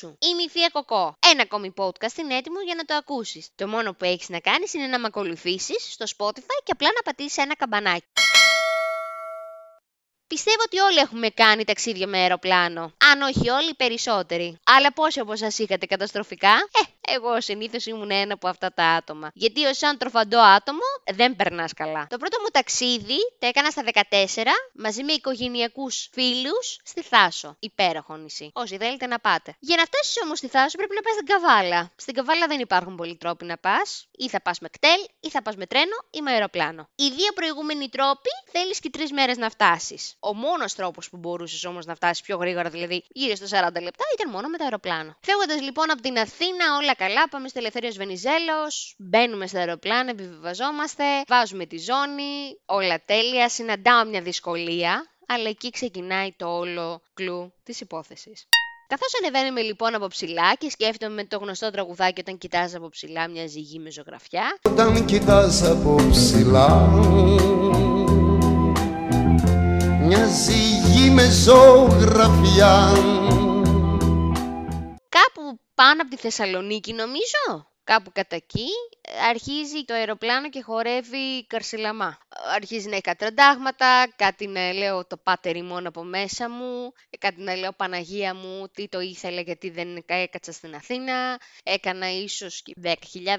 σου. Είμαι η Θεία Κοκό. Ένα ακόμη podcast είναι έτοιμο για να το ακούσεις. Το μόνο που έχεις να κάνεις είναι να με ακολουθήσεις στο Spotify και απλά να πατήσεις ένα καμπανάκι. Πιστεύω ότι όλοι έχουμε κάνει ταξίδια με αεροπλάνο. Αν όχι όλοι, περισσότεροι. Αλλά πόσοι από εσάς είχατε καταστροφικά, ε, εγώ συνήθως ήμουν ένα από αυτά τα άτομα. Γιατί ως σαν τροφαντό άτομο δεν περνάς καλά. Το πρώτο μου ταξίδι το έκανα στα 14 μαζί με οικογενειακούς φίλους στη Θάσο. Υπέροχο νησί. Όσοι θέλετε να πάτε. Για να φτάσεις όμως στη Θάσο πρέπει να πας στην Καβάλα. Στην Καβάλα δεν υπάρχουν πολλοί τρόποι να πας. Ή θα πας με κτέλ, ή θα πας με τρένο ή με αεροπλάνο. Οι δύο προηγούμενοι τρόποι θέλεις και τρεις μέρες να φτάσεις. Ο μόνος τρόπος που μπορούσες όμως να φτάσεις πιο γρήγορα, δηλαδή γύρω στα 40 λεπτά, ήταν μόνο με το αεροπλάνο. Φεύγοντας λοιπόν από την Αθήνα, όλα καλά, πάμε στο Ελευθερίο Βενιζέλος, μπαίνουμε στο αεροπλάνο, επιβιβαζόμαστε, βάζουμε τη ζώνη, όλα τέλεια. Συναντάω μια δυσκολία, αλλά εκεί ξεκινάει το όλο κλου της υπόθεσης. Καθώς ανεβαίνουμε λοιπόν από ψηλά και σκέφτομαι το γνωστό τραγουδάκι όταν κοιτάς από ψηλά μια ζυγή με ζωγραφιά. Όταν κοιτάς από ψηλά μια ζυγή με ζωγραφιά Κάπου πάνω από τη Θεσσαλονίκη νομίζω, κάπου κατά εκεί, αρχίζει το αεροπλάνο και χορεύει καρσιλαμά. Αρχίζει να έχει κατραντάγματα, κάτι να λέω το πάτερι μόνο από μέσα μου, κάτι να λέω Παναγία μου τι το ήθελε γιατί δεν έκατσα στην Αθήνα, έκανα ίσως 10.000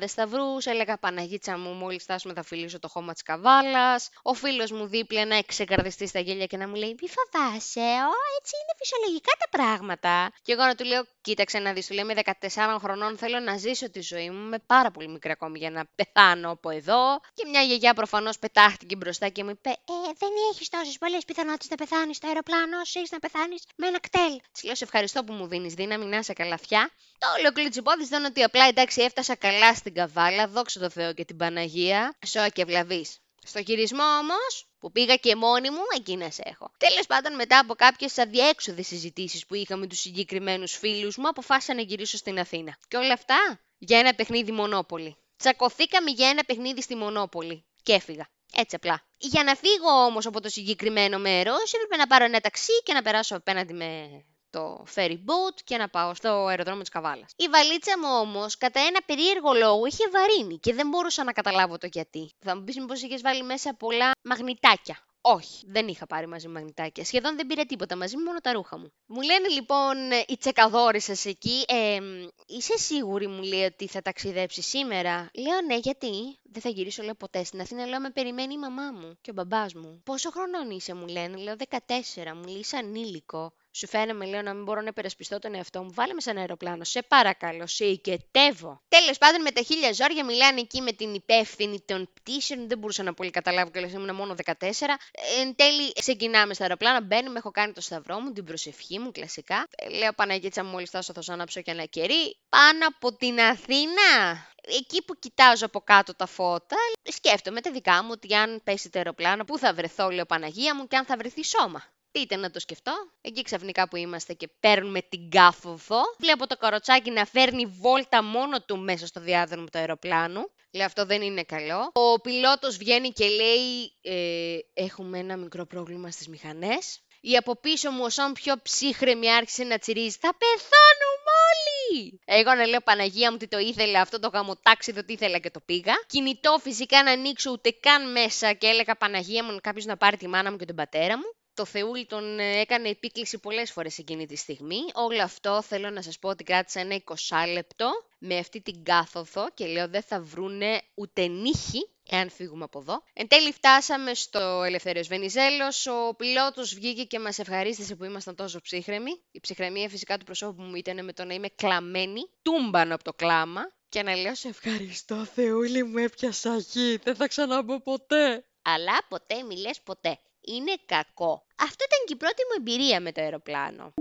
σταυρούς, έλεγα Παναγίτσα μου μόλις φτάσουμε θα φιλήσω το χώμα της καβάλας, ο φίλος μου δίπλα να εξεκαρδιστεί στα γέλια και να μου λέει μη φοβάσαι, ο, έτσι είναι φυσιολογικά τα πράγματα. Και εγώ να του λέω κοίταξε να δεις, του λέω είμαι 14 χρονών, θέλω να ζήσω τη ζωή μου, είμαι πάρα πολύ μικρή ακόμη για να πεθάνω από εδώ. Και μια γιαγιά προφανώς πετάχτηκε μπροστά και μου είπε «Ε, δεν έχεις τόσες πολλές πιθανότητες να πεθάνεις στο αεροπλάνο όσο έχεις να πεθάνεις με ένα κτέλ». Της λέω «Σε ευχαριστώ που μου δίνεις δύναμη, να είσαι καλαθιά». Το όλο κλιτσιπόδης ήταν ότι απλά εντάξει έφτασα καλά στην καβάλα, δόξα τω Θεώ και την Παναγία, σώα και βλαβής. Στο χειρισμό όμως, που πήγα και μόνη μου, εκείνα έχω. Τέλος πάντων, μετά από κάποιες αδιέξοδες συζητήσεις που είχα με τους συγκεκριμένους φίλους μου, αποφάσισα να γυρίσω στην Αθήνα. Και όλα αυτά για ένα παιχνίδι μονόπολη. Τσακωθήκαμε για ένα παιχνίδι στη Μονόπολη και έφυγα. Έτσι απλά. Για να φύγω όμως από το συγκεκριμένο μέρος, έπρεπε να πάρω ένα ταξί και να περάσω απέναντι με το ferry boat και να πάω στο αεροδρόμιο της Καβάλας. Η βαλίτσα μου όμως κατά ένα περίεργο λόγο είχε βαρύνει και δεν μπορούσα να καταλάβω το γιατί. Θα μου πεις μήπως είχες βάλει μέσα πολλά μαγνητάκια. Όχι, δεν είχα πάρει μαζί μου μαγνητάκια. Σχεδόν δεν πήρε τίποτα μαζί μου, μόνο τα ρούχα μου. Μου λένε λοιπόν οι τσεκαδόρησες εκεί, ε, είσαι σίγουρη, μου λέει, ότι θα ταξιδέψεις σήμερα; Λέω ναι, γιατί; Δεν θα γυρίσω, λέω ποτέ στην Αθήνα. Λέω με περιμένει η μαμά μου και ο μπαμπάς μου. Πόσο χρονών είσαι, μου λένε, λέω 14, μου λέει είσαι ανήλικο. Σου φαίνομαι, λέω, να μην μπορώ να υπερασπιστώ τον εαυτό μου. Βάλε με σε ένα αεροπλάνο. Σε παρακαλώ, σε οικετεύω. Τέλος πάντων, με τα χίλια ζόρια μιλάνε εκεί με την υπεύθυνη των πτήσεων. Δεν μπορούσα να πολύ καταλάβω, και ήμουν μόνο 14. Εν τέλει, ξεκινάμε στο αεροπλάνο, μπαίνουμε, έχω κάνει το σταυρό μου, την προσευχή μου, κλασικά. Ε, λέω Παναγίτσα μου, μόλις φτάσω, θα σου ανάψω και ένα κερί. Πάνω από την Αθήνα εκεί που κοιτάζω από κάτω τα φώτα, σκέφτομαι τα δικά μου ότι αν πέσει το αεροπλάνο, πού θα βρεθώ, λέω Παναγία μου, και αν θα βρεθεί σώμα. Πείτε να το σκεφτώ. Εκεί ξαφνικά που είμαστε και παίρνουμε την κάθοδο. Βλέπω το καροτσάκι να φέρνει βόλτα μόνο του μέσα στο διάδρομο του αεροπλάνου. Λέω αυτό δεν είναι καλό. Ο πιλότος βγαίνει και λέει ε, έχουμε ένα μικρό πρόβλημα στις μηχανές. Η από πίσω μου όσο πιο ψύχρεμη άρχισε να τσιρίζει θα πεθάνουμε όλοι! Εγώ να λέω Παναγία μου τι το ήθελα αυτό το γαμοτάξιδο τι ήθελα και το πήγα. Κινητό φυσικά να ανοίξω ούτε καν μέσα και έλεγα Παναγία μου κάποιος να πάρει τη μάνα μου και τον πατέρα μου το Θεούλη τον ε, έκανε επίκληση πολλές φορές εκείνη τη στιγμή. Όλο αυτό θέλω να σας πω ότι κράτησε ένα 20 λεπτό με αυτή την κάθοδο και λέω δεν θα βρούνε ούτε νύχη εάν φύγουμε από εδώ. Εν τέλει φτάσαμε στο Ελευθέριος Βενιζέλος, ο πιλότος βγήκε και μας ευχαρίστησε που ήμασταν τόσο ψύχρεμοι. Η ψυχραιμία φυσικά του προσώπου μου ήταν με το να είμαι κλαμμένη, τούμπανο από το κλάμα και να λέω σε ευχαριστώ Θεούλη μου έπιασα γη, δεν θα ξαναμπω ποτέ. Αλλά ποτέ μιλές ποτέ είναι κακό. Αυτό ήταν και η πρώτη μου εμπειρία με το αεροπλάνο.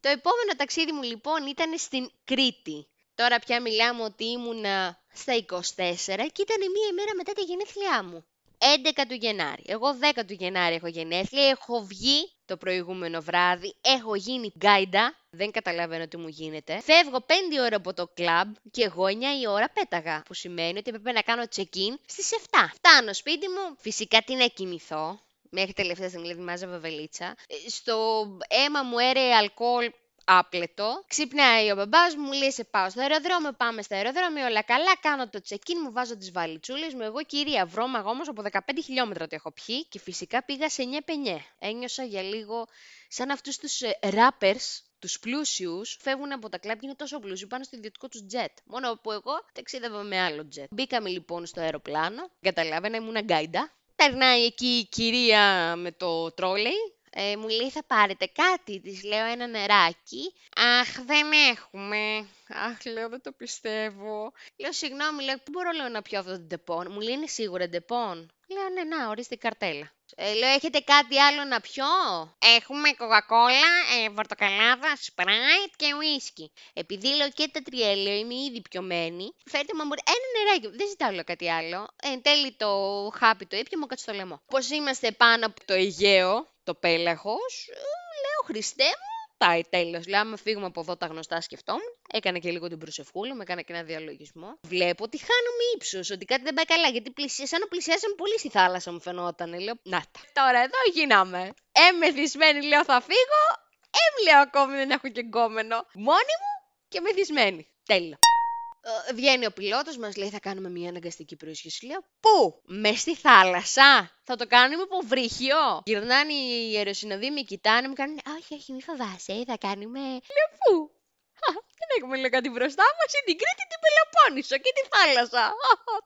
Το επόμενο ταξίδι μου λοιπόν ήταν στην Κρήτη. Τώρα πια μιλάμε ότι ήμουνα στα 24 και ήταν μία ημέρα μετά τα γενέθλιά μου. 11 του Γενάρη. Εγώ 10 του Γενάρη έχω γενέθλια, έχω βγει το προηγούμενο βράδυ, έχω γίνει γκάιντα, δεν καταλαβαίνω τι μου γίνεται. Φεύγω 5 ώρα από το κλαμπ και εγώ 9 η ώρα πέταγα, που σημαίνει ότι έπρεπε να κάνω check-in στις 7. Φτάνω σπίτι μου, φυσικά τι να κοιμηθώ, μέχρι τελευταία στιγμή δηλαδή μάζευα βαλίτσα. Ε, στο αίμα μου έρεε αλκοόλ άπλετο. Ξυπνάει ο μπαμπάς μου, μου λέει σε πάω στο αεροδρόμιο, πάμε στο αεροδρόμιο, όλα καλά, κάνω το check-in, μου βάζω τις βαλιτσούλες μου, εγώ κυρία βρώμαγα όμως από 15 χιλιόμετρα ότι έχω πιει και φυσικά πήγα σε 9 πενιέ. Ένιωσα για λίγο σαν αυτούς τους ε, rappers τους πλούσιους φεύγουν από τα κλαμπ και είναι τόσο πλούσιοι πάνε στο ιδιωτικό τους jet. Μόνο που εγώ ταξίδευα με άλλο jet. Μπήκαμε λοιπόν στο αεροπλάνο, καταλάβαινα ήμουν γκάιντα. Περνάει εκεί η κυρία με το τρόλεϊ, ε, μου λέει θα πάρετε κάτι, της λέω ένα νεράκι. Αχ, δεν έχουμε. Αχ, λέω δεν το πιστεύω. Λέω συγγνώμη, λέω πού μπορώ λέω, να πιω αυτό το Depon. Μου λέει είναι σίγουρα Depon. Λέω ναι, να, ορίστε η καρτέλα. Ε, λέω έχετε κάτι άλλο να πιω; Έχουμε κοκακόλα, ε, πορτοκαλάδα, Sprite και ουίσκι. Επειδή λέω και τα τρία λέω είμαι ήδη πιωμένη. Φέρτε μου ένα νεράκι. Δεν ζητάω λέω κάτι άλλο. Ε, εν τέλει το χάπι το ήπια μου κάτσε στο λαιμό. Πώς είμαστε πάνω από το Αιγαίο, το πέλαγος, ε, λέω Χριστέ μου, πάει τέλος. Λέω, άμα φύγουμε από εδώ τα γνωστά σκεφτόμουν. Έκανα και λίγο την προσευχούλα, με έκανα και ένα διαλογισμό. Βλέπω ότι χάνουμε ύψος, ότι κάτι δεν πάει καλά. Γιατί πλησία, σαν να πλησιάσαμε πολύ στη θάλασσα μου φαινόταν. Λέω, να τα. Τώρα εδώ γίναμε. Έμεθυσμένη λέω θα φύγω. Έμ λέω ακόμη δεν έχω και γκόμενο. Μόνη μου και μεθυσμένη. Τέλο. Ε, βγαίνει ο πιλότος, μας λέει θα κάνουμε μια αναγκαστική προσγείωση. Λέω, πού, μες στη θάλασσα, θα το κάνουμε υποβρύχιο. Γυρνάνε οι αεροσυνοδοί, με κοιτάνε, μου κάνουν, όχι, όχι, μη φοβάσαι, θα κάνουμε... Λέω, πού, δεν έχουμε λέει κάτι μπροστά μας, είναι την Κρήτη, την Πελοπόννησο και τη θάλασσα.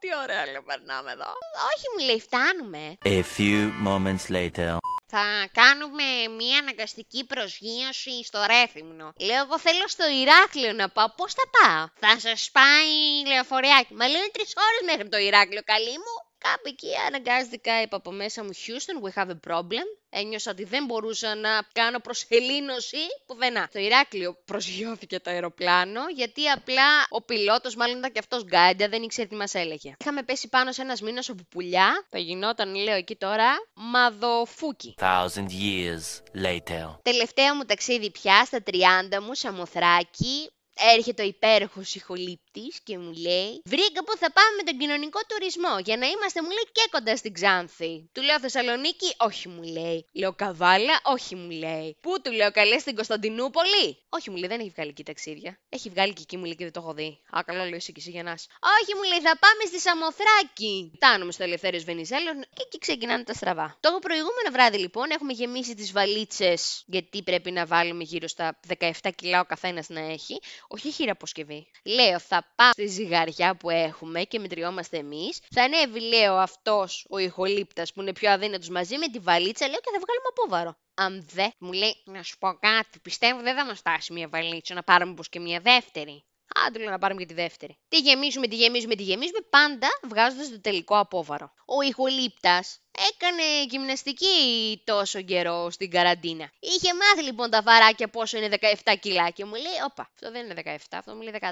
τι ωραία λέω, περνάμε εδώ. Όχι, μου λέει, φτάνουμε. A few moments later. Θα κάνουμε μια αναγκαστική προσγείωση στο Ρέθυμνο. Λέω, εγώ θέλω στο Ηράκλειο να πάω. Πώς θα πάω; Θα σας πάει λεωφοριάκι. Μα λέω, τρεις ώρες μέχρι το Ηράκλειο, καλή μου. Κάπου εκεί αναγκάστηκα, είπα από μέσα μου, Houston, we have a problem. Ένιωσα ότι δεν μπορούσα να κάνω προσελήνωση πουθενά. Στο Ηράκλειο προσγειώθηκε το αεροπλάνο, γιατί απλά ο πιλότος, μάλλον ήταν και αυτός γκάντα, δεν ήξερε τι μας έλεγε. Είχαμε πέσει πάνω σε ένας μήνας από πουλιά. Θα γινόταν, λέω εκεί τώρα, μαδοφούκι. Thousand years later. Τελευταίο μου ταξίδι πια στα 30 μου, Σαμοθράκη, έρχεται ο υπέροχος ηχολήπτης και μου λέει: Βρήκα που θα πάμε με τον κοινωνικό τουρισμό για να είμαστε, μου λέει, και κοντά στην Ξάνθη. Του λέω Θεσσαλονίκη, όχι μου λέει. Λέω Καβάλα, όχι μου λέει. Πού του λέω καλές στην Κωνσταντινούπολη. Όχι μου λέει, δεν έχει βγάλει εκεί ταξίδια. Έχει βγάλει και εκεί μου λέει και δεν το έχω δει. Α, καλό λέω εσύ και εσύ για Όχι μου λέει, θα πάμε στη Σαμοθράκη. Φτάνουμε στο Ελευθέριος Βενιζέλο και εκεί ξεκινάνε τα στραβά. Το προηγούμενο βράδυ λοιπόν έχουμε γεμίσει τις βαλίτσες γιατί πρέπει να βάλουμε γύρω στα 17 κιλά ο καθένας να έχει όχι χειραποσκευή. Λέω, θα πάμε στη ζυγαριά που έχουμε και μετριόμαστε εμείς. Θα ανέβει, λέω, αυτός ο ηχολήπτας που είναι πιο αδύνατος μαζί με τη βαλίτσα, λέω και θα βγάλουμε απόβαρο. Αν δε, μου λέει, να σου πω κάτι, πιστεύω δεν θα μας φτάσει μια βαλίτσα, να πάρουμε πω και μια δεύτερη. Άντε λέω να πάρουμε και τη δεύτερη. Τι γεμίζουμε, τι γεμίζουμε, τι γεμίζουμε, πάντα βγάζοντας το τελικό απόβαρο. Ο ηχολήπτας έκανε γυμναστική τόσο καιρό στην καραντίνα. Είχε μάθει λοιπόν τα βαράκια πόσο είναι 17 κιλά και μου λέει: Όπα, αυτό δεν είναι 17, αυτό μου λέει 14.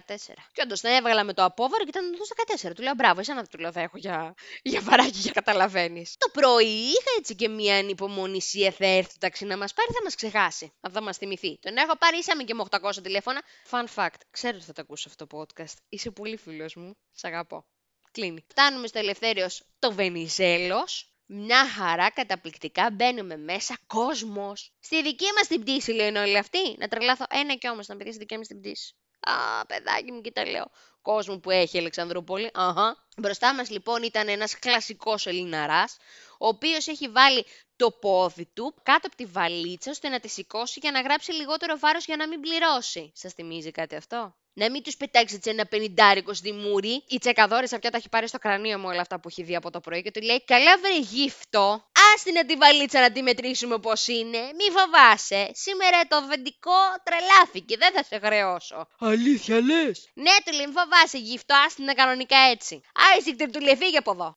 Και όντως τα έβγαλα με το απόβαρο και ήταν το 14. Του λέω: Μπράβο, εσένα του λέω: Θα έχω για, για βαράκι για καταλαβαίνεις. Το πρωί είχα έτσι και μία ανυπομονησία. Θα έρθει το ταξί να μας πάρει, θα μας ξεχάσει. Αν θα μας θυμηθεί. Τον έχω πάρει, είσαμε και με 800 τηλέφωνα. Fun fact, ξέρω ότι θα το ακούσω αυτό το podcast. Είσαι πολύ φίλος μου. Σ' αγαπώ. Κλείνει. Φτάνουμε στο ελευθέριος το Βενιζέλος μια χαρά καταπληκτικά μπαίνουμε μέσα, κόσμος. Στη δική μας την πτήση λένε όλοι αυτοί. Να τρελάθω. Ένα και όμως να πει στη δική μας την πτήση. Α, παιδάκι μου, κοίτα λέω. Κόσμο που έχει η Αλεξανδρούπολη. Αχα. Μπροστά μας λοιπόν ήταν ένας κλασικός Ελληναράς, ο οποίος έχει βάλει το πόδι του κάτω από τη βαλίτσα ώστε να τη σηκώσει για να γράψει λιγότερο βάρος για να μην πληρώσει. Σας θυμίζει κάτι αυτό; Να μην τους πετάξεις έτσι ένα πενιντάρικο στη μούρη. Η τσεκαδόρης πια τα έχει πάρει στο κρανίο μου όλα αυτά που έχει δει από το πρωί και του λέει: Καλά, βρε γύφτο. Άστινα τη βαλίτσα να τη μετρήσουμε πώς είναι. Μη φοβάσαι. Σήμερα το αφεντικό τρελάθηκε. Δεν θα σε χρεώσω. Αλήθεια λες; Ναι, του λέει: Φοβάσαι γύφτο. Άστινα κανονικά έτσι. Άισικτρ του λέει: Φύγε από εδώ.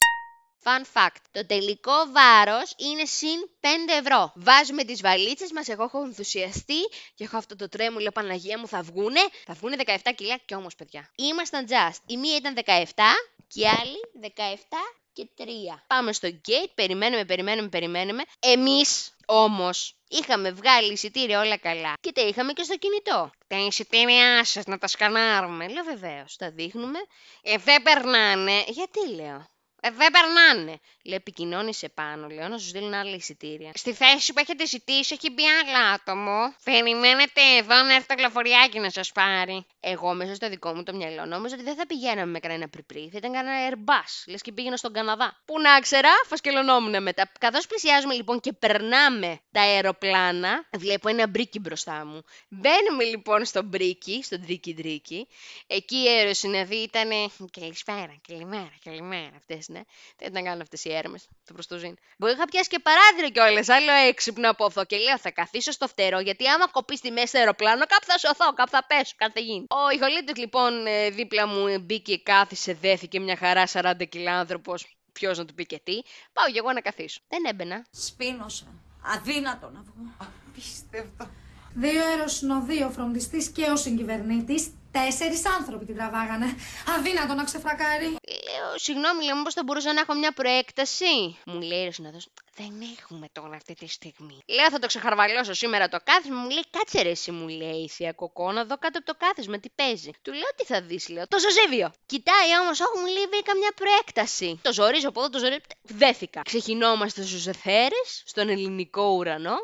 Fun fact. Το τελικό βάρος είναι συν 5 ευρώ. Βάζουμε τις βαλίτσες μας. Εγώ έχω ενθουσιαστεί και έχω αυτό το τρέμο. Λέω Παναγία μου θα βγούνε. Θα βγούνε 17 κιλά και όμως, παιδιά. Ήμασταν just. Η μία ήταν 17 και η άλλη 17 και 3. Πάμε στο gate, περιμένουμε, περιμένουμε, περιμένουμε. Εμείς όμως είχαμε βγάλει εισιτήρια όλα καλά και τα είχαμε και στο κινητό. Τα εισιτήριά σας να τα σκανάρουμε. Λέω βεβαίως, τα δείχνουμε. Ε, δεν περνάνε. Γιατί λέω; Ε, δεν περνάνε. Λέει, επικοινώνησε πάνω. Λέω να σου στείλουν άλλα εισιτήρια. Στη θέση που έχετε ζητήσει έχει μπει άλλο άτομο. Περιμένετε εδώ να έρθει το λεωφοριάκι να σας πάρει. Εγώ μέσα στο δικό μου το μυαλό νόμιζα ότι δεν θα πηγαίναμε με κανένα πριπρί. Θα ήταν κανένα Airbus. Λες και πήγαινα στον Καναδά. Που να ξέρα, φασκελωνόμουν μετά. Καθώς πλησιάζουμε λοιπόν και περνάμε τα αεροπλάνα, βλέπω ένα μπρίκι μπροστά μου. Μπαίνουμε λοιπόν στο μπρίκι, στον τρίκι τρίκι. Εκεί η αεροσυνοδοί ήταν. Καλησπέρα, καλημέρα, καλημέρα. Αυτές, ναι. Δεν ήταν καν αυτές οι έρμες. Τα προς το ζην. Εγώ είχα πιάσει και παράθυρο κιόλας. Άλλο έξυπνο από αυτό. Και λέω θα καθίσω στο φτερό γιατί άμα κοπεί στη μέση του αεροπλάνο, κάπου θα σωθώ, κάπου θα πέσω, κάτι θα γίνει. Ο ηχολήπτης λοιπόν ε, δίπλα μου μπήκε, κάθισε, δέθηκε μια χαρά 40 κιλά άνθρωπος. Ποιος να του πει και τι. Πάω κι εγώ να καθίσω. Δεν έμπαινα. Σφήνωσα. Αδύνατο να βγω. Απίστευτο. Δύο αεροσυνοδοί, ο φροντιστής και ο συγκυβερνήτης, τέσσερις άνθρωποι την τραβάγανε. Αδύνατο να ξεφρακάρει. Λέω, συγγνώμη, λέω, μήπως θα μπορούσα να έχω μια προέκταση. Μου λέει ο συνάδελφος, δεν έχουμε τώρα αυτή τη στιγμή. Λέω, θα το ξεχαρβαλώσω σήμερα το κάθισμα. Μου λέει, κάτσε ρε εσύ, μου λέει η θεία κοκό, να δω κάτω από το κάθισμα τι παίζει. Του λέω, τι θα δεις, λέω, το ζωζίβιο. Κοιτάει όμως, όχι, μου λέει, βρήκα μια προέκταση. Το ζορίζω από εδώ, το ζορίζω. Δέθηκα. Ξεχυνόμαστε στους εθέρες, στον ελληνικό ουρανό.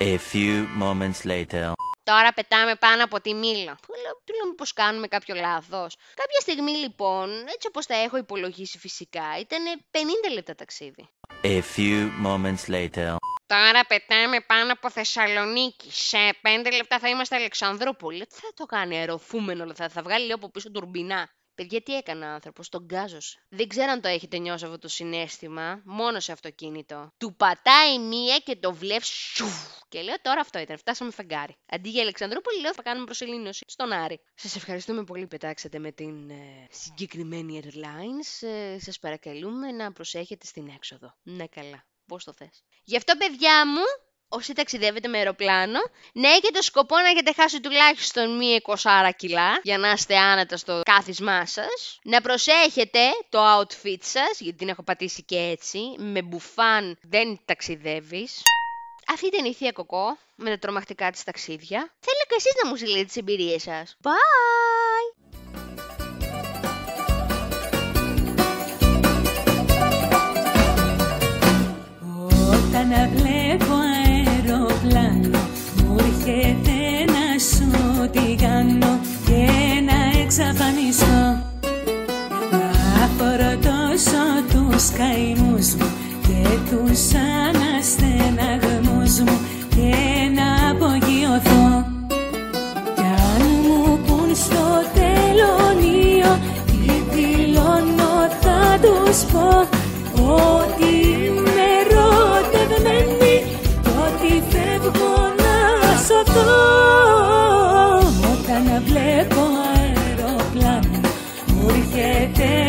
A few moments later. Τώρα πετάμε πάνω από τη μήλα. Του λέω, του λέω μήπως κάνουμε κάποιο λάθος. Κάποια στιγμή λοιπόν, έτσι όπως τα έχω υπολογίσει φυσικά, ήταν 50 λεπτά ταξίδι. A few moments later. Τώρα πετάμε πάνω από Θεσσαλονίκη. Σε 5 λεπτά θα είμαστε Αλεξανδρούπολη. Τι θα το κάνει αεροφούμενο, θα, θα βγάλει λίγο από πίσω τουρμπινά. Παιδιά, τι έκανε ο άνθρωπος, τον γκάζωσε. Δεν ξέρω αν το έχετε νιώσει αυτό το συνέστημα, μόνο σε αυτοκίνητο. Του πατάει μία και το βλέπει σουφ. Και λέω τώρα αυτό ήταν, φτάσαμε φεγγάρι. Αντί για Αλεξανδρούπολη, λέω θα κάνουμε προσελήνωση στον Άρη. Σας ευχαριστούμε πολύ που πετάξατε με την ε, συγκεκριμένη airlines. Ε, Σας παρακαλούμε να προσέχετε στην έξοδο. Ναι, καλά. Πώς το θες. Γι' αυτό, παιδιά μου, όσοι ταξιδεύετε με αεροπλάνο, να έχετε σκοπό να έχετε χάσει τουλάχιστον μία 20 κιλά για να είστε άνετα στο κάθισμά σας. Να προσέχετε το outfit σας, γιατί την έχω πατήσει και έτσι. Με μπουφάν δεν ταξιδεύεις. Αυτή ήταν η Θεία Κοκό με τα τρομακτικά της ταξίδια. Θέλω και εσείς να μου στείλετε τις εμπειρίες σας. Bye! Όταν εξαφανιστώ. Να φορτώσω τους καημούς μου Και τους αναστεναγμούς μου Και να απογειωθώ. Κι αν μου πουν στο τελωνίο Τι δηλώνω θα τους πω. Ότι έρχεται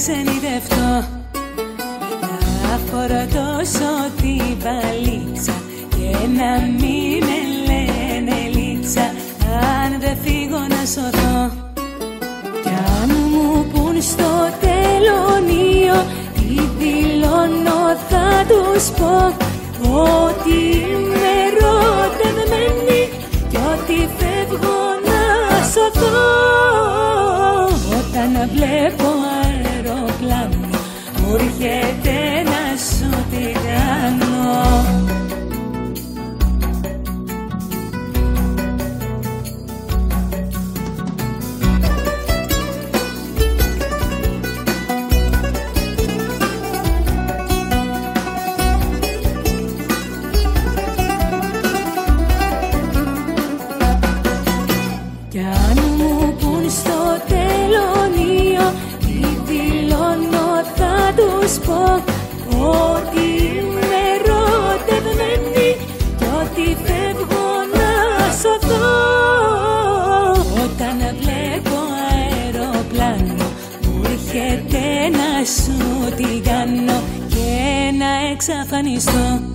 ξενιδευτώ Να φορτώσω τη βαλίτσα Και να μην με λένε λίτσα. Αν δεν φύγω να σωθώ. Κι αν μου πουν στο τελωνίο Τι δηλώνω θα τους πω να σου την κάνω και να εξαφανιστώ